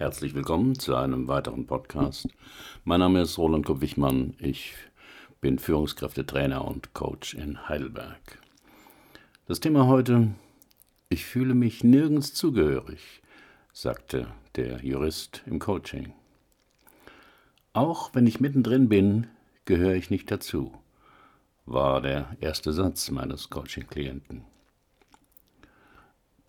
Herzlich willkommen zu einem weiteren Podcast. Mein Name ist Roland Kopp-Wichmann. Ich bin Führungskräftetrainer und Coach in Heidelberg. Das Thema heute: Ich fühle mich nirgends zugehörig, sagte der Jurist im Coaching. Auch wenn ich mittendrin bin, gehöre ich nicht dazu, war der erste Satz meines Coaching-Klienten.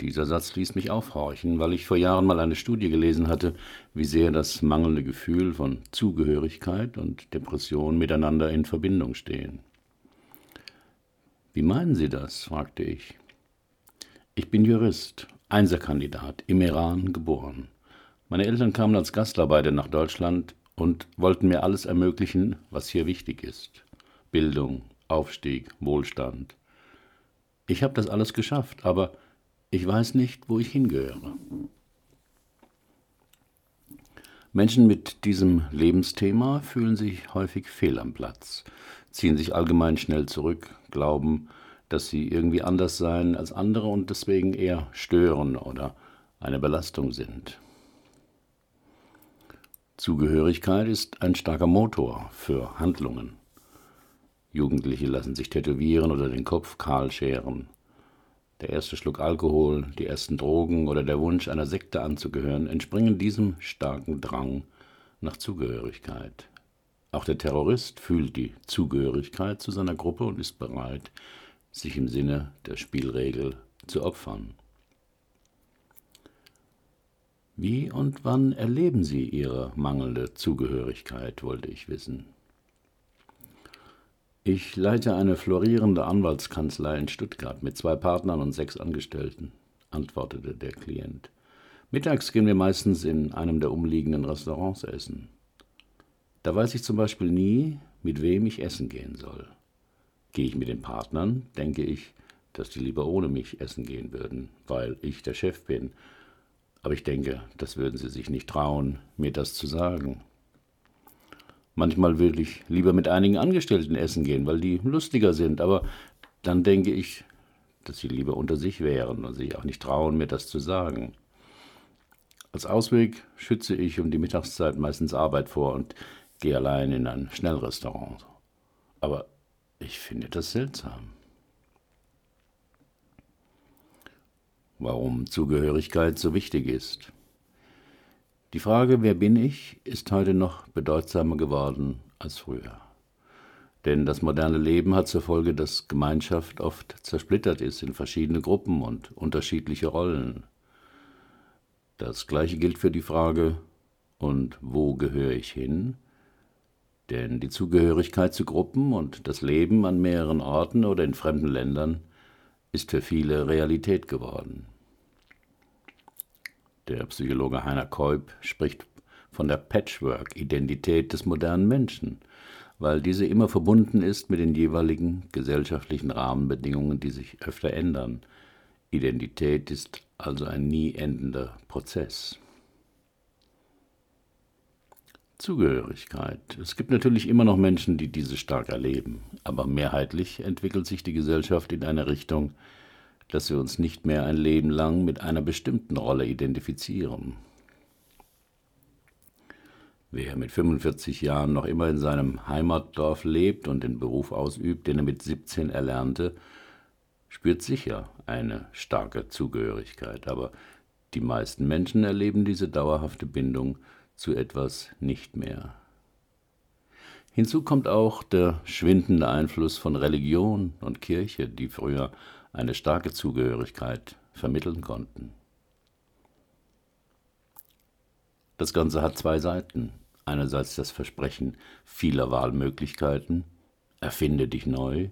Dieser Satz ließ mich aufhorchen, weil ich vor Jahren mal eine Studie gelesen hatte, wie sehr das mangelnde Gefühl von Zugehörigkeit und Depression miteinander in Verbindung stehen. Wie meinen Sie das? fragte ich. Ich bin Jurist, Einserkandidat, im Iran geboren. Meine Eltern kamen als Gastarbeiter nach Deutschland und wollten mir alles ermöglichen, was hier wichtig ist. Bildung, Aufstieg, Wohlstand. Ich habe das alles geschafft, aber ich weiß nicht, wo ich hingehöre. Menschen mit diesem Lebensthema fühlen sich häufig fehl am Platz, ziehen sich allgemein schnell zurück, glauben, dass sie irgendwie anders seien als andere und deswegen eher stören oder eine Belastung sind. Zugehörigkeit ist ein starker Motor für Handlungen. Jugendliche lassen sich tätowieren oder den Kopf kahl scheren der erste Schluck Alkohol, die ersten Drogen oder der Wunsch, einer Sekte anzugehören, entspringen diesem starken Drang nach Zugehörigkeit. Auch der Terrorist fühlt die Zugehörigkeit zu seiner Gruppe und ist bereit, sich im Sinne der Spielregel zu opfern. Wie und wann erleben Sie Ihre mangelnde Zugehörigkeit, wollte ich wissen. Ich leite eine florierende Anwaltskanzlei in Stuttgart mit zwei Partnern und sechs Angestellten, antwortete der Klient. Mittags gehen wir meistens in einem der umliegenden Restaurants essen. Da weiß ich zum Beispiel nie, mit wem ich essen gehen soll. Gehe ich mit den Partnern, denke ich, dass die lieber ohne mich essen gehen würden, weil ich der Chef bin. Aber ich denke, das würden sie sich nicht trauen, mir das zu sagen. Manchmal will ich lieber mit einigen Angestellten essen gehen, weil die lustiger sind, aber dann denke ich, dass sie lieber unter sich wären und sich auch nicht trauen, mir das zu sagen. Als Ausweg schütze ich um die Mittagszeit meistens Arbeit vor und gehe allein in ein Schnellrestaurant. Aber ich finde das seltsam. Warum Zugehörigkeit so wichtig ist. Die Frage, wer bin ich, ist heute noch bedeutsamer geworden als früher. Denn das moderne Leben hat zur Folge, dass Gemeinschaft oft zersplittert ist in verschiedene Gruppen und unterschiedliche Rollen. Das gleiche gilt für die Frage, und wo gehöre ich hin? Denn die Zugehörigkeit zu Gruppen und das Leben an mehreren Orten oder in fremden Ländern ist für viele Realität geworden. Der Psychologe Heiner Keup spricht von der Patchwork-Identität des modernen Menschen, weil diese immer verbunden ist mit den jeweiligen gesellschaftlichen Rahmenbedingungen, die sich öfter ändern. Identität ist also ein nie endender Prozess. Zugehörigkeit. Es gibt natürlich immer noch Menschen, die diese stark erleben, aber mehrheitlich entwickelt sich die Gesellschaft in eine Richtung, dass wir uns nicht mehr ein Leben lang mit einer bestimmten Rolle identifizieren. Wer mit 45 Jahren noch immer in seinem Heimatdorf lebt und den Beruf ausübt, den er mit 17 erlernte, spürt sicher eine starke Zugehörigkeit, aber die meisten Menschen erleben diese dauerhafte Bindung zu etwas nicht mehr. Hinzu kommt auch der schwindende Einfluss von Religion und Kirche, die früher eine starke Zugehörigkeit vermitteln konnten. Das Ganze hat zwei Seiten. Einerseits das Versprechen vieler Wahlmöglichkeiten, erfinde dich neu,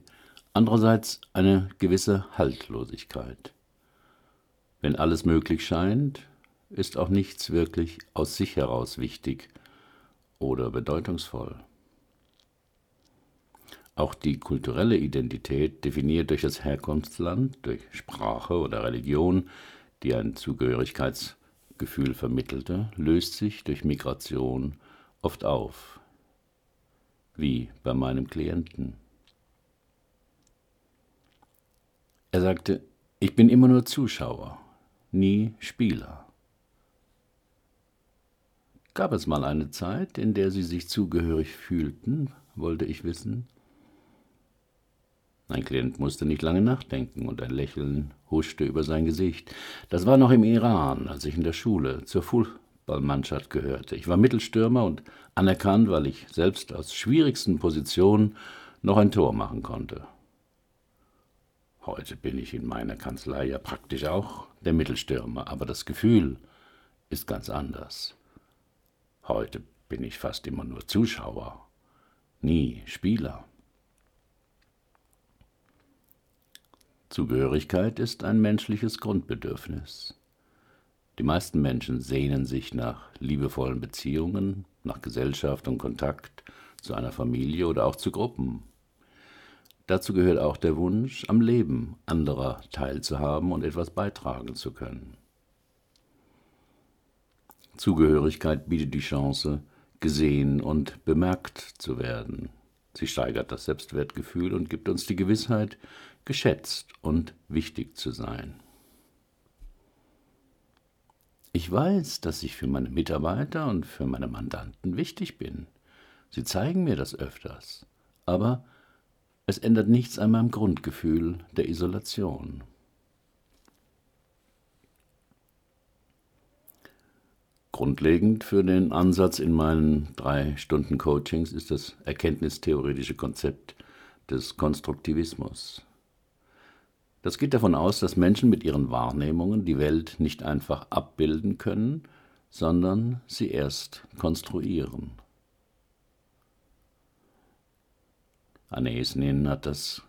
andererseits eine gewisse Haltlosigkeit. Wenn alles möglich scheint, ist auch nichts wirklich aus sich heraus wichtig oder bedeutungsvoll. Auch die kulturelle Identität, definiert durch das Herkunftsland, durch Sprache oder Religion, die ein Zugehörigkeitsgefühl vermittelte, löst sich durch Migration oft auf, wie bei meinem Klienten. Er sagte, ich bin immer nur Zuschauer, nie Spieler. Gab es mal eine Zeit, in der Sie sich zugehörig fühlten, wollte ich wissen. Mein Klient musste nicht lange nachdenken und ein Lächeln huschte über sein Gesicht. Das war noch im Iran, als ich in der Schule zur Fußballmannschaft gehörte. Ich war Mittelstürmer und anerkannt, weil ich selbst aus schwierigsten Positionen noch ein Tor machen konnte. Heute bin ich in meiner Kanzlei ja praktisch auch der Mittelstürmer, aber das Gefühl ist ganz anders. Heute bin ich fast immer nur Zuschauer, nie Spieler. Zugehörigkeit ist ein menschliches Grundbedürfnis. Die meisten Menschen sehnen sich nach liebevollen Beziehungen, nach Gesellschaft und Kontakt zu einer Familie oder auch zu Gruppen. Dazu gehört auch der Wunsch, am Leben anderer teilzuhaben und etwas beitragen zu können. Zugehörigkeit bietet die Chance, gesehen und bemerkt zu werden. Sie steigert das Selbstwertgefühl und gibt uns die Gewissheit, geschätzt und wichtig zu sein. Ich weiß, dass ich für meine Mitarbeiter und für meine Mandanten wichtig bin. Sie zeigen mir das öfters. Aber es ändert nichts an meinem Grundgefühl der Isolation. Grundlegend für den Ansatz in meinen drei Stunden Coachings ist das erkenntnistheoretische Konzept des Konstruktivismus. Das geht davon aus, dass Menschen mit ihren Wahrnehmungen die Welt nicht einfach abbilden können, sondern sie erst konstruieren. Anne Esnin hat das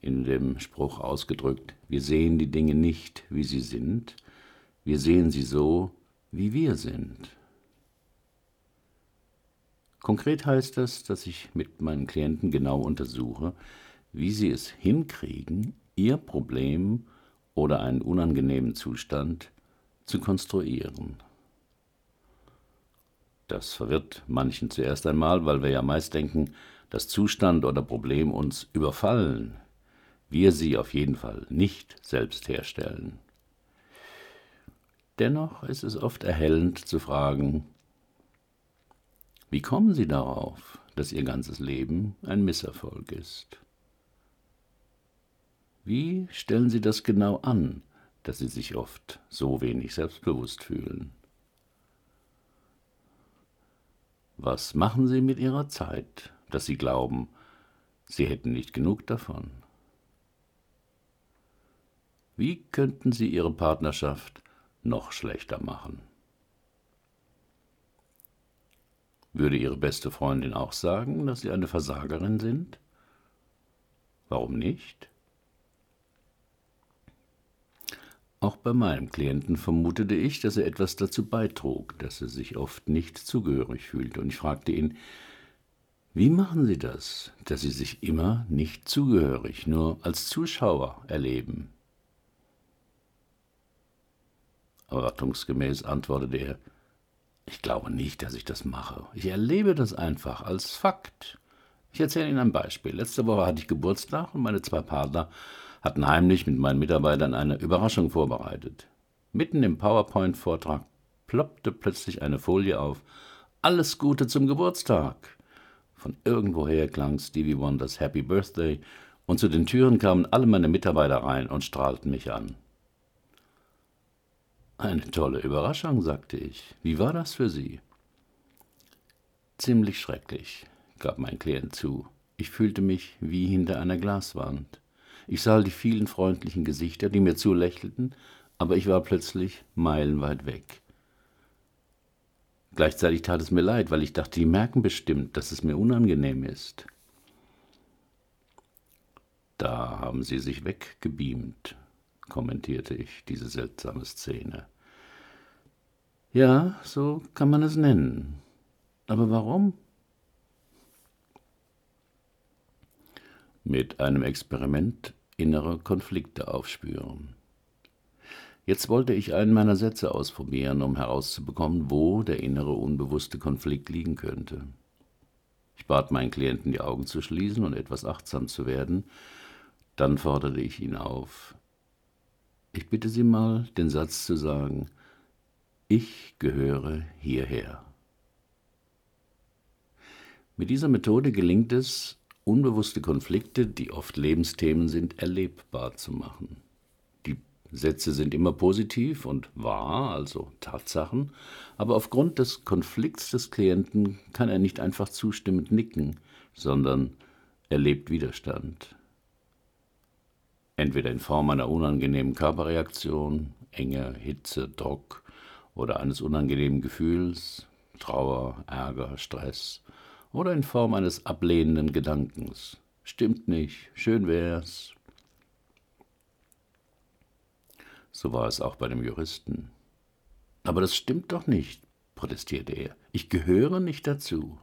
in dem Spruch ausgedrückt, wir sehen die Dinge nicht, wie sie sind, wir sehen sie so, wie wir sind. Konkret heißt das, dass ich mit meinen Klienten genau untersuche, wie sie es hinkriegen, ihr Problem oder einen unangenehmen Zustand zu konstruieren. Das verwirrt manchen zuerst einmal, weil wir ja meist denken, dass Zustand oder Problem uns überfallen, wir sie auf jeden Fall nicht selbst herstellen. Dennoch ist es oft erhellend zu fragen, wie kommen Sie darauf, dass Ihr ganzes Leben ein Misserfolg ist? Wie stellen Sie das genau an, dass Sie sich oft so wenig selbstbewusst fühlen? Was machen Sie mit Ihrer Zeit, dass sie glauben, sie hätten nicht genug davon. Wie könnten sie ihre Partnerschaft noch schlechter machen? Würde ihre beste Freundin auch sagen, dass sie eine Versagerin sind? Warum nicht? Auch bei meinem Klienten vermutete ich, dass er etwas dazu beitrug, dass er sich oft nicht zugehörig fühlte, und ich fragte ihn, wie machen Sie das, dass Sie sich immer nicht zugehörig, nur als Zuschauer erleben? Erwartungsgemäß antwortete er, ich glaube nicht, dass ich das mache. Ich erlebe das einfach als Fakt. Ich erzähle Ihnen ein Beispiel. Letzte Woche hatte ich Geburtstag und meine zwei Partner hatten heimlich mit meinen Mitarbeitern eine Überraschung vorbereitet. Mitten im PowerPoint-Vortrag ploppte plötzlich eine Folie auf. Alles Gute zum Geburtstag. Von irgendwoher klang Stevie Wonders Happy Birthday, und zu den Türen kamen alle meine Mitarbeiter rein und strahlten mich an. Eine tolle Überraschung, sagte ich. Wie war das für Sie? Ziemlich schrecklich, gab mein Klient zu. Ich fühlte mich wie hinter einer Glaswand. Ich sah die vielen freundlichen Gesichter, die mir zulächelten, aber ich war plötzlich meilenweit weg. Gleichzeitig tat es mir leid, weil ich dachte, die merken bestimmt, dass es mir unangenehm ist. Da haben sie sich weggebeamt, kommentierte ich diese seltsame Szene. Ja, so kann man es nennen. Aber warum? Mit einem Experiment innere Konflikte aufspüren. Jetzt wollte ich einen meiner Sätze ausprobieren, um herauszubekommen, wo der innere unbewusste Konflikt liegen könnte. Ich bat meinen Klienten, die Augen zu schließen und etwas achtsam zu werden. Dann forderte ich ihn auf. Ich bitte Sie mal, den Satz zu sagen, ich gehöre hierher. Mit dieser Methode gelingt es, unbewusste Konflikte, die oft Lebensthemen sind, erlebbar zu machen. Die Sätze sind immer positiv und wahr, also Tatsachen, aber aufgrund des Konflikts des Klienten kann er nicht einfach zustimmend nicken, sondern erlebt Widerstand. Entweder in Form einer unangenehmen Körperreaktion, Enge, Hitze, Druck oder eines unangenehmen Gefühls, Trauer, Ärger, Stress oder in Form eines ablehnenden Gedankens. Stimmt nicht, schön wär's. So war es auch bei dem Juristen. Aber das stimmt doch nicht, protestierte er. Ich gehöre nicht dazu.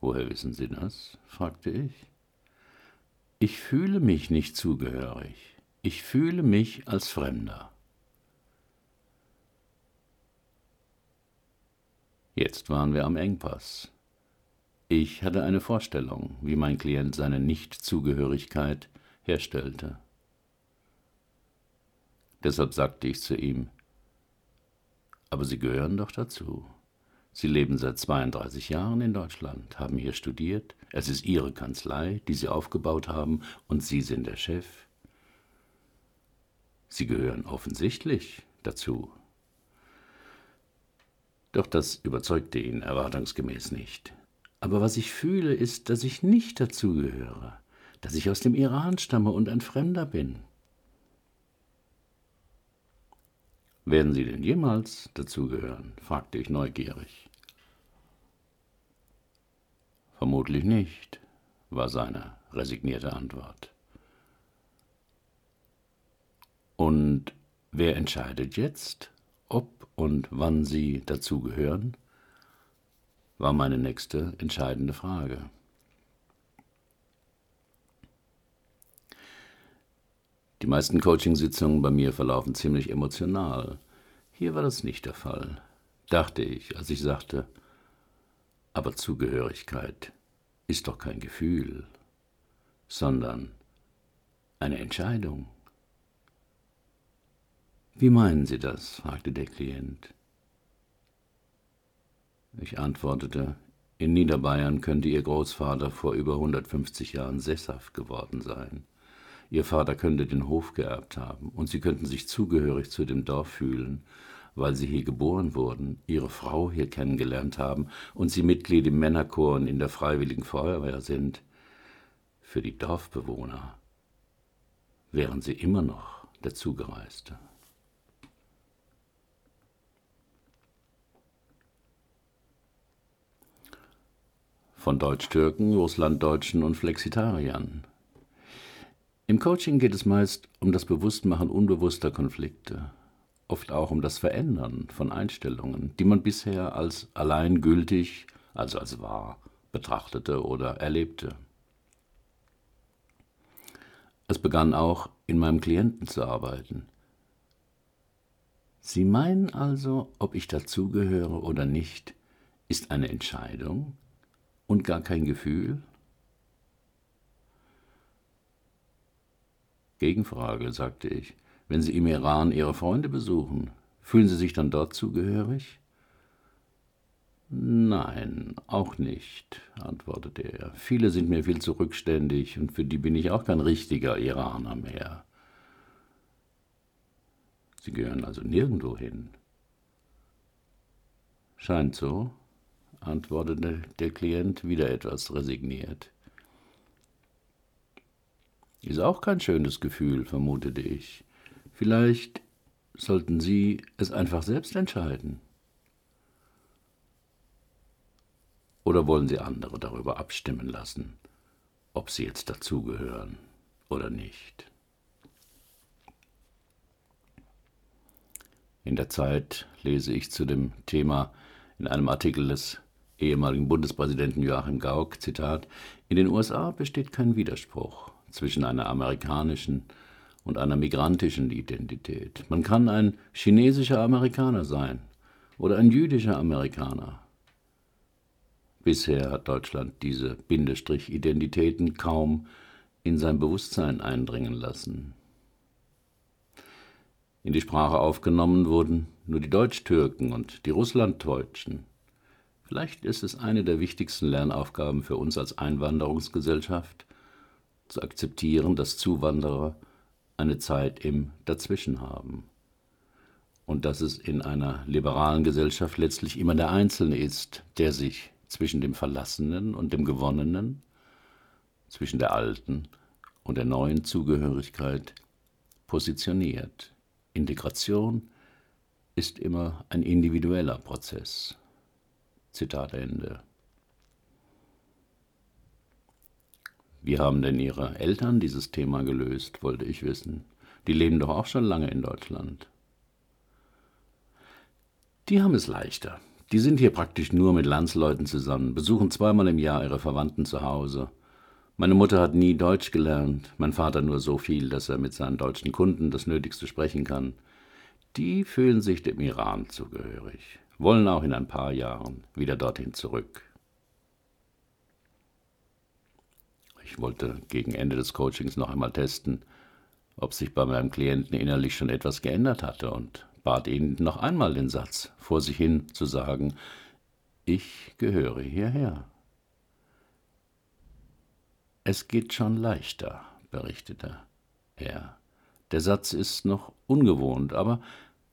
Woher wissen Sie das? fragte ich. Ich fühle mich nicht zugehörig. Ich fühle mich als Fremder. Jetzt waren wir am Engpass. Ich hatte eine Vorstellung, wie mein Klient seine Nichtzugehörigkeit herstellte. Deshalb sagte ich zu ihm, aber Sie gehören doch dazu. Sie leben seit 32 Jahren in Deutschland, haben hier studiert, es ist Ihre Kanzlei, die Sie aufgebaut haben, und Sie sind der Chef. Sie gehören offensichtlich dazu. Doch das überzeugte ihn erwartungsgemäß nicht. Aber was ich fühle, ist, dass ich nicht dazugehöre, dass ich aus dem Iran stamme und ein Fremder bin. Werden Sie denn jemals dazugehören? fragte ich neugierig. Vermutlich nicht, war seine resignierte Antwort. Und wer entscheidet jetzt? Ob und wann sie dazugehören, war meine nächste entscheidende Frage. Die meisten Coachingsitzungen bei mir verlaufen ziemlich emotional. Hier war das nicht der Fall, dachte ich, als ich sagte, aber Zugehörigkeit ist doch kein Gefühl, sondern eine Entscheidung. Wie meinen Sie das? fragte der Klient. Ich antwortete, in Niederbayern könnte Ihr Großvater vor über 150 Jahren sesshaft geworden sein. Ihr Vater könnte den Hof geerbt haben, und Sie könnten sich zugehörig zu dem Dorf fühlen, weil Sie hier geboren wurden, Ihre Frau hier kennengelernt haben und Sie Mitglied im Männerchor und in der Freiwilligen Feuerwehr sind. Für die Dorfbewohner wären Sie immer noch der Zugereiste. Von Deutsch-Türken, Russlanddeutschen und Flexitariern. Im Coaching geht es meist um das Bewusstmachen unbewusster Konflikte, oft auch um das Verändern von Einstellungen, die man bisher als alleingültig, also als wahr, betrachtete oder erlebte. Es begann auch, in meinem Klienten zu arbeiten. Sie meinen also, ob ich dazugehöre oder nicht, ist eine Entscheidung, und gar kein Gefühl? Gegenfrage, sagte ich. Wenn Sie im Iran Ihre Freunde besuchen, fühlen Sie sich dann dort zugehörig? Nein, auch nicht, antwortete er. Viele sind mir viel zu rückständig und für die bin ich auch kein richtiger Iraner mehr. Sie gehören also nirgendwo hin. Scheint so, antwortete der Klient wieder etwas resigniert. Ist auch kein schönes Gefühl, vermutete ich. Vielleicht sollten Sie es einfach selbst entscheiden. Oder wollen Sie andere darüber abstimmen lassen, ob sie jetzt dazugehören oder nicht? In der Zeit lese ich zu dem Thema in einem Artikel des ehemaligen Bundespräsidenten Joachim Gauck, Zitat, in den USA besteht kein Widerspruch zwischen einer amerikanischen und einer migrantischen Identität. Man kann ein chinesischer Amerikaner sein oder ein jüdischer Amerikaner. Bisher hat Deutschland diese Bindestrich-Identitäten kaum in sein Bewusstsein eindringen lassen. In die Sprache aufgenommen wurden nur die Deutsch-Türken und die Russlanddeutschen Vielleicht ist es eine der wichtigsten Lernaufgaben für uns als Einwanderungsgesellschaft, zu akzeptieren, dass Zuwanderer eine Zeit im Dazwischen haben und dass es in einer liberalen Gesellschaft letztlich immer der Einzelne ist, der sich zwischen dem Verlassenen und dem Gewonnenen, zwischen der alten und der neuen Zugehörigkeit positioniert. Integration ist immer ein individueller Prozess. Zitat Ende. Wie haben denn Ihre Eltern dieses Thema gelöst, wollte ich wissen. Die leben doch auch schon lange in Deutschland. Die haben es leichter. Die sind hier praktisch nur mit Landsleuten zusammen, besuchen zweimal im Jahr ihre Verwandten zu Hause. Meine Mutter hat nie Deutsch gelernt, mein Vater nur so viel, dass er mit seinen deutschen Kunden das Nötigste sprechen kann. Die fühlen sich dem Iran zugehörig wollen auch in ein paar Jahren wieder dorthin zurück. Ich wollte gegen Ende des Coachings noch einmal testen, ob sich bei meinem Klienten innerlich schon etwas geändert hatte und bat ihn noch einmal den Satz vor sich hin zu sagen, ich gehöre hierher. Es geht schon leichter, berichtete er. Der Satz ist noch ungewohnt, aber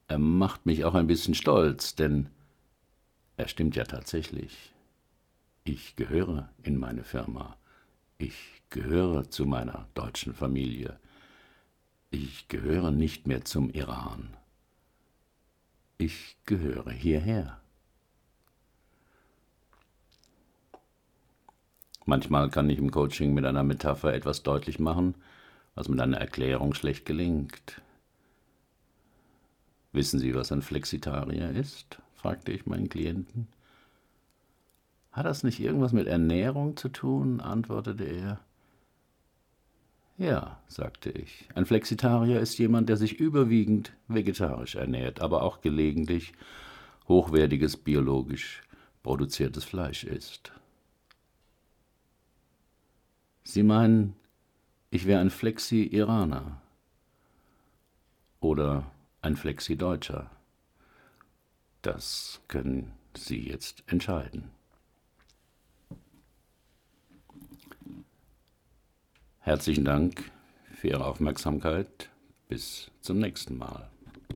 er macht mich auch ein bisschen stolz, denn er stimmt ja tatsächlich. Ich gehöre in meine Firma. Ich gehöre zu meiner deutschen Familie. Ich gehöre nicht mehr zum Iran. Ich gehöre hierher. Manchmal kann ich im Coaching mit einer Metapher etwas deutlich machen, was mit einer Erklärung schlecht gelingt. Wissen Sie, was ein Flexitarier ist? Fragte ich meinen Klienten. Hat das nicht irgendwas mit Ernährung zu tun? antwortete er. Ja, sagte ich. Ein Flexitarier ist jemand, der sich überwiegend vegetarisch ernährt, aber auch gelegentlich hochwertiges biologisch produziertes Fleisch isst. Sie meinen, ich wäre ein Flexi-Iraner oder ein Flexi-Deutscher. Das können Sie jetzt entscheiden. Herzlichen Dank für Ihre Aufmerksamkeit. Bis zum nächsten Mal.